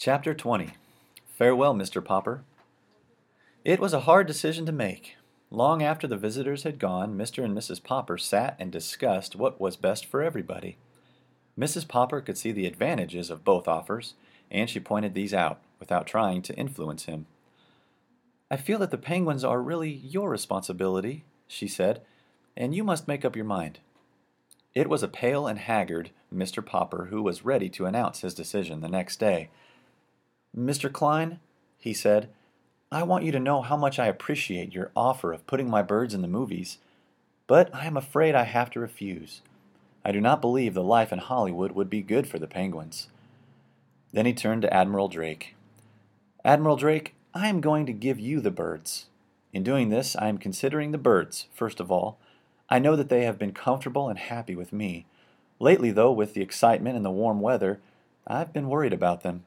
Chapter 20 Farewell, Mr. Popper. It was a hard decision to make. Long after the visitors had gone, Mr. and Mrs. Popper sat and discussed what was best for everybody. Mrs. Popper could see the advantages of both offers, and she pointed these out without trying to influence him. I feel that the penguins are really your responsibility, she said, and you must make up your mind. It was a pale and haggard Mr. Popper who was ready to announce his decision the next day. Mr. Klein, he said, I want you to know how much I appreciate your offer of putting my birds in the movies, but I am afraid I have to refuse. I do not believe the life in Hollywood would be good for the penguins. Then he turned to Admiral Drake. Admiral Drake, I am going to give you the birds. In doing this, I am considering the birds, first of all. I know that they have been comfortable and happy with me. Lately, though, with the excitement and the warm weather, I've been worried about them.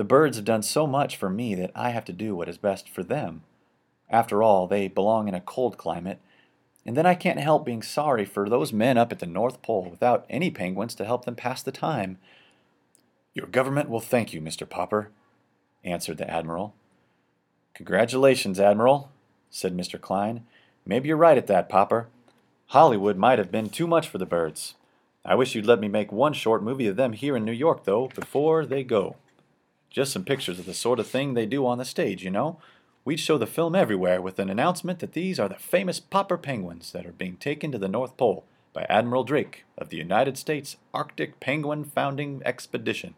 The birds have done so much for me that I have to do what is best for them. After all, they belong in a cold climate, and then I can't help being sorry for those men up at the North Pole without any penguins to help them pass the time. Your government will thank you, Mr. Popper, answered the Admiral. Congratulations, Admiral, said Mr. Klein. Maybe you're right at that, Popper. Hollywood might have been too much for the birds. I wish you'd let me make one short movie of them here in New York, though, before they go. Just some pictures of the sort of thing they do on the stage, you know. We'd show the film everywhere with an announcement that these are the famous popper penguins that are being taken to the North Pole by Admiral Drake of the United States Arctic Penguin Founding Expedition,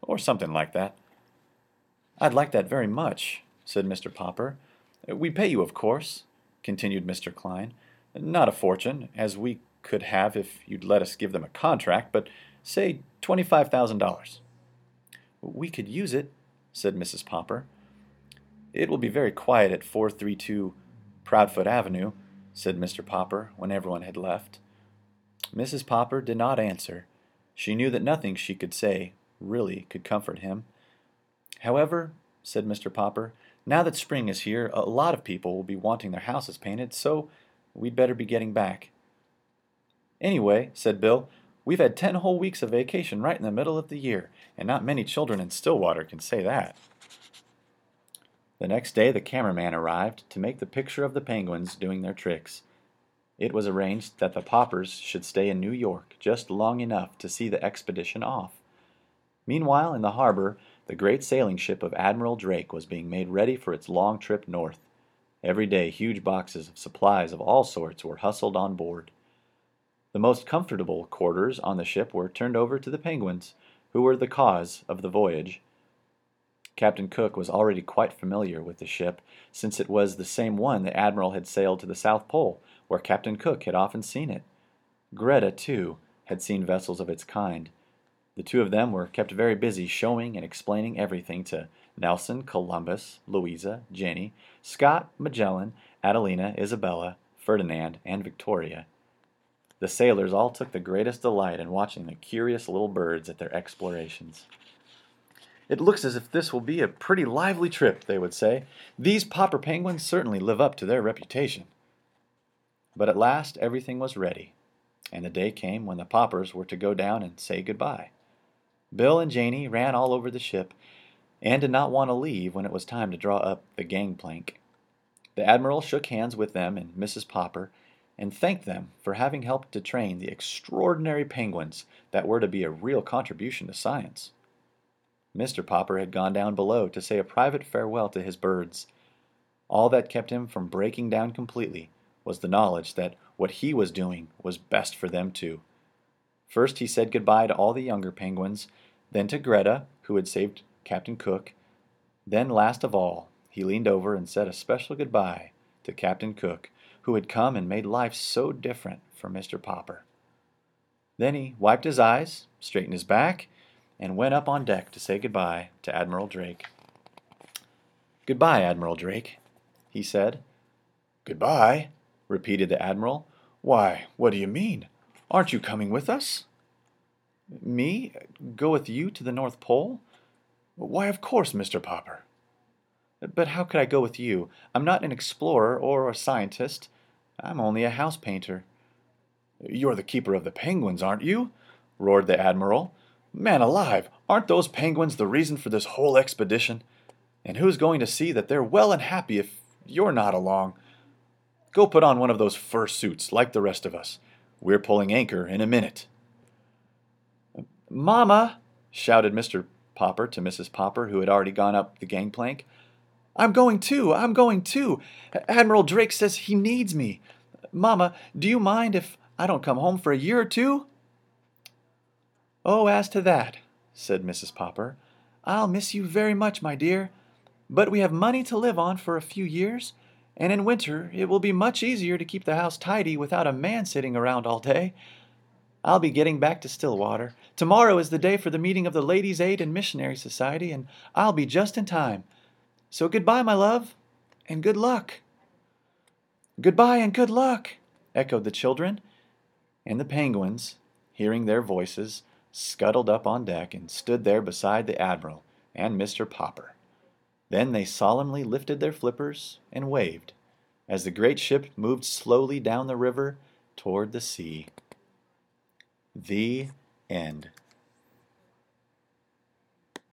or something like that. I'd like that very much, said Mr. Popper. We pay you, of course, continued Mr. Klein. Not a fortune, as we could have if you'd let us give them a contract, but say twenty-five thousand dollars. We could use it, said Mrs. Popper. It will be very quiet at 432 Proudfoot Avenue, said Mr. Popper when everyone had left. Mrs. Popper did not answer. She knew that nothing she could say really could comfort him. However, said Mr. Popper, now that spring is here, a lot of people will be wanting their houses painted, so we'd better be getting back. Anyway, said Bill, We've had ten whole weeks of vacation right in the middle of the year, and not many children in Stillwater can say that. The next day the cameraman arrived to make the picture of the penguins doing their tricks. It was arranged that the Poppers should stay in New York just long enough to see the expedition off. Meanwhile, in the harbor, the great sailing ship of Admiral Drake was being made ready for its long trip north. Every day huge boxes of supplies of all sorts were hustled on board. The most comfortable quarters on the ship were turned over to the penguins, who were the cause of the voyage. Captain Cook was already quite familiar with the ship, since it was the same one the Admiral had sailed to the South Pole, where Captain Cook had often seen it. Greta, too, had seen vessels of its kind. The two of them were kept very busy showing and explaining everything to Nelson, Columbus, Louisa, Jenny, Scott, Magellan, Adelina, Isabella, Ferdinand, and Victoria. The sailors all took the greatest delight in watching the curious little birds at their explorations. It looks as if this will be a pretty lively trip, they would say. These popper penguins certainly live up to their reputation. But at last everything was ready, and the day came when the poppers were to go down and say goodbye. Bill and Janey ran all over the ship and did not want to leave when it was time to draw up the gangplank. The admiral shook hands with them and Mrs. Popper and thanked them for having helped to train the extraordinary penguins that were to be a real contribution to science. Mr. Popper had gone down below to say a private farewell to his birds. All that kept him from breaking down completely was the knowledge that what he was doing was best for them too. First he said goodbye to all the younger penguins, then to Greta, who had saved Captain Cook. Then, last of all, he leaned over and said a special goodbye to Captain Cook, who had come and made life so different for Mr. Popper. Then he wiped his eyes, straightened his back, and went up on deck to say goodbye to Admiral Drake. Goodbye, Admiral Drake, he said. Goodbye, repeated the Admiral. Why, what do you mean? Aren't you coming with us? Me? Go with you to the North Pole? Why, of course, Mr. Popper. But how could I go with you? I'm not an explorer or a scientist. I'm only a house painter. You're the keeper of the penguins, aren't you? roared the Admiral. Man alive, aren't those penguins the reason for this whole expedition? And who's going to see that they're well and happy if you're not along? Go put on one of those fur suits like the rest of us. We're pulling anchor in a minute. Mamma, shouted Mr. Popper to Mrs. Popper, who had already gone up the gangplank. I'm going too. I'm going too. Admiral Drake says he needs me. Mamma, do you mind if I don't come home for a year or two? Oh, as to that, said Mrs. Popper, I'll miss you very much, my dear. But we have money to live on for a few years, and in winter it will be much easier to keep the house tidy without a man sitting around all day. I'll be getting back to Stillwater. Tomorrow is the day for the meeting of the Ladies' Aid and Missionary Society, and I'll be just in time. So goodbye, my love, and good luck. Goodbye and good luck, echoed the children, and the penguins, hearing their voices, scuttled up on deck and stood there beside the Admiral and Mr. Popper. Then they solemnly lifted their flippers and waved as the great ship moved slowly down the river toward the sea. The end.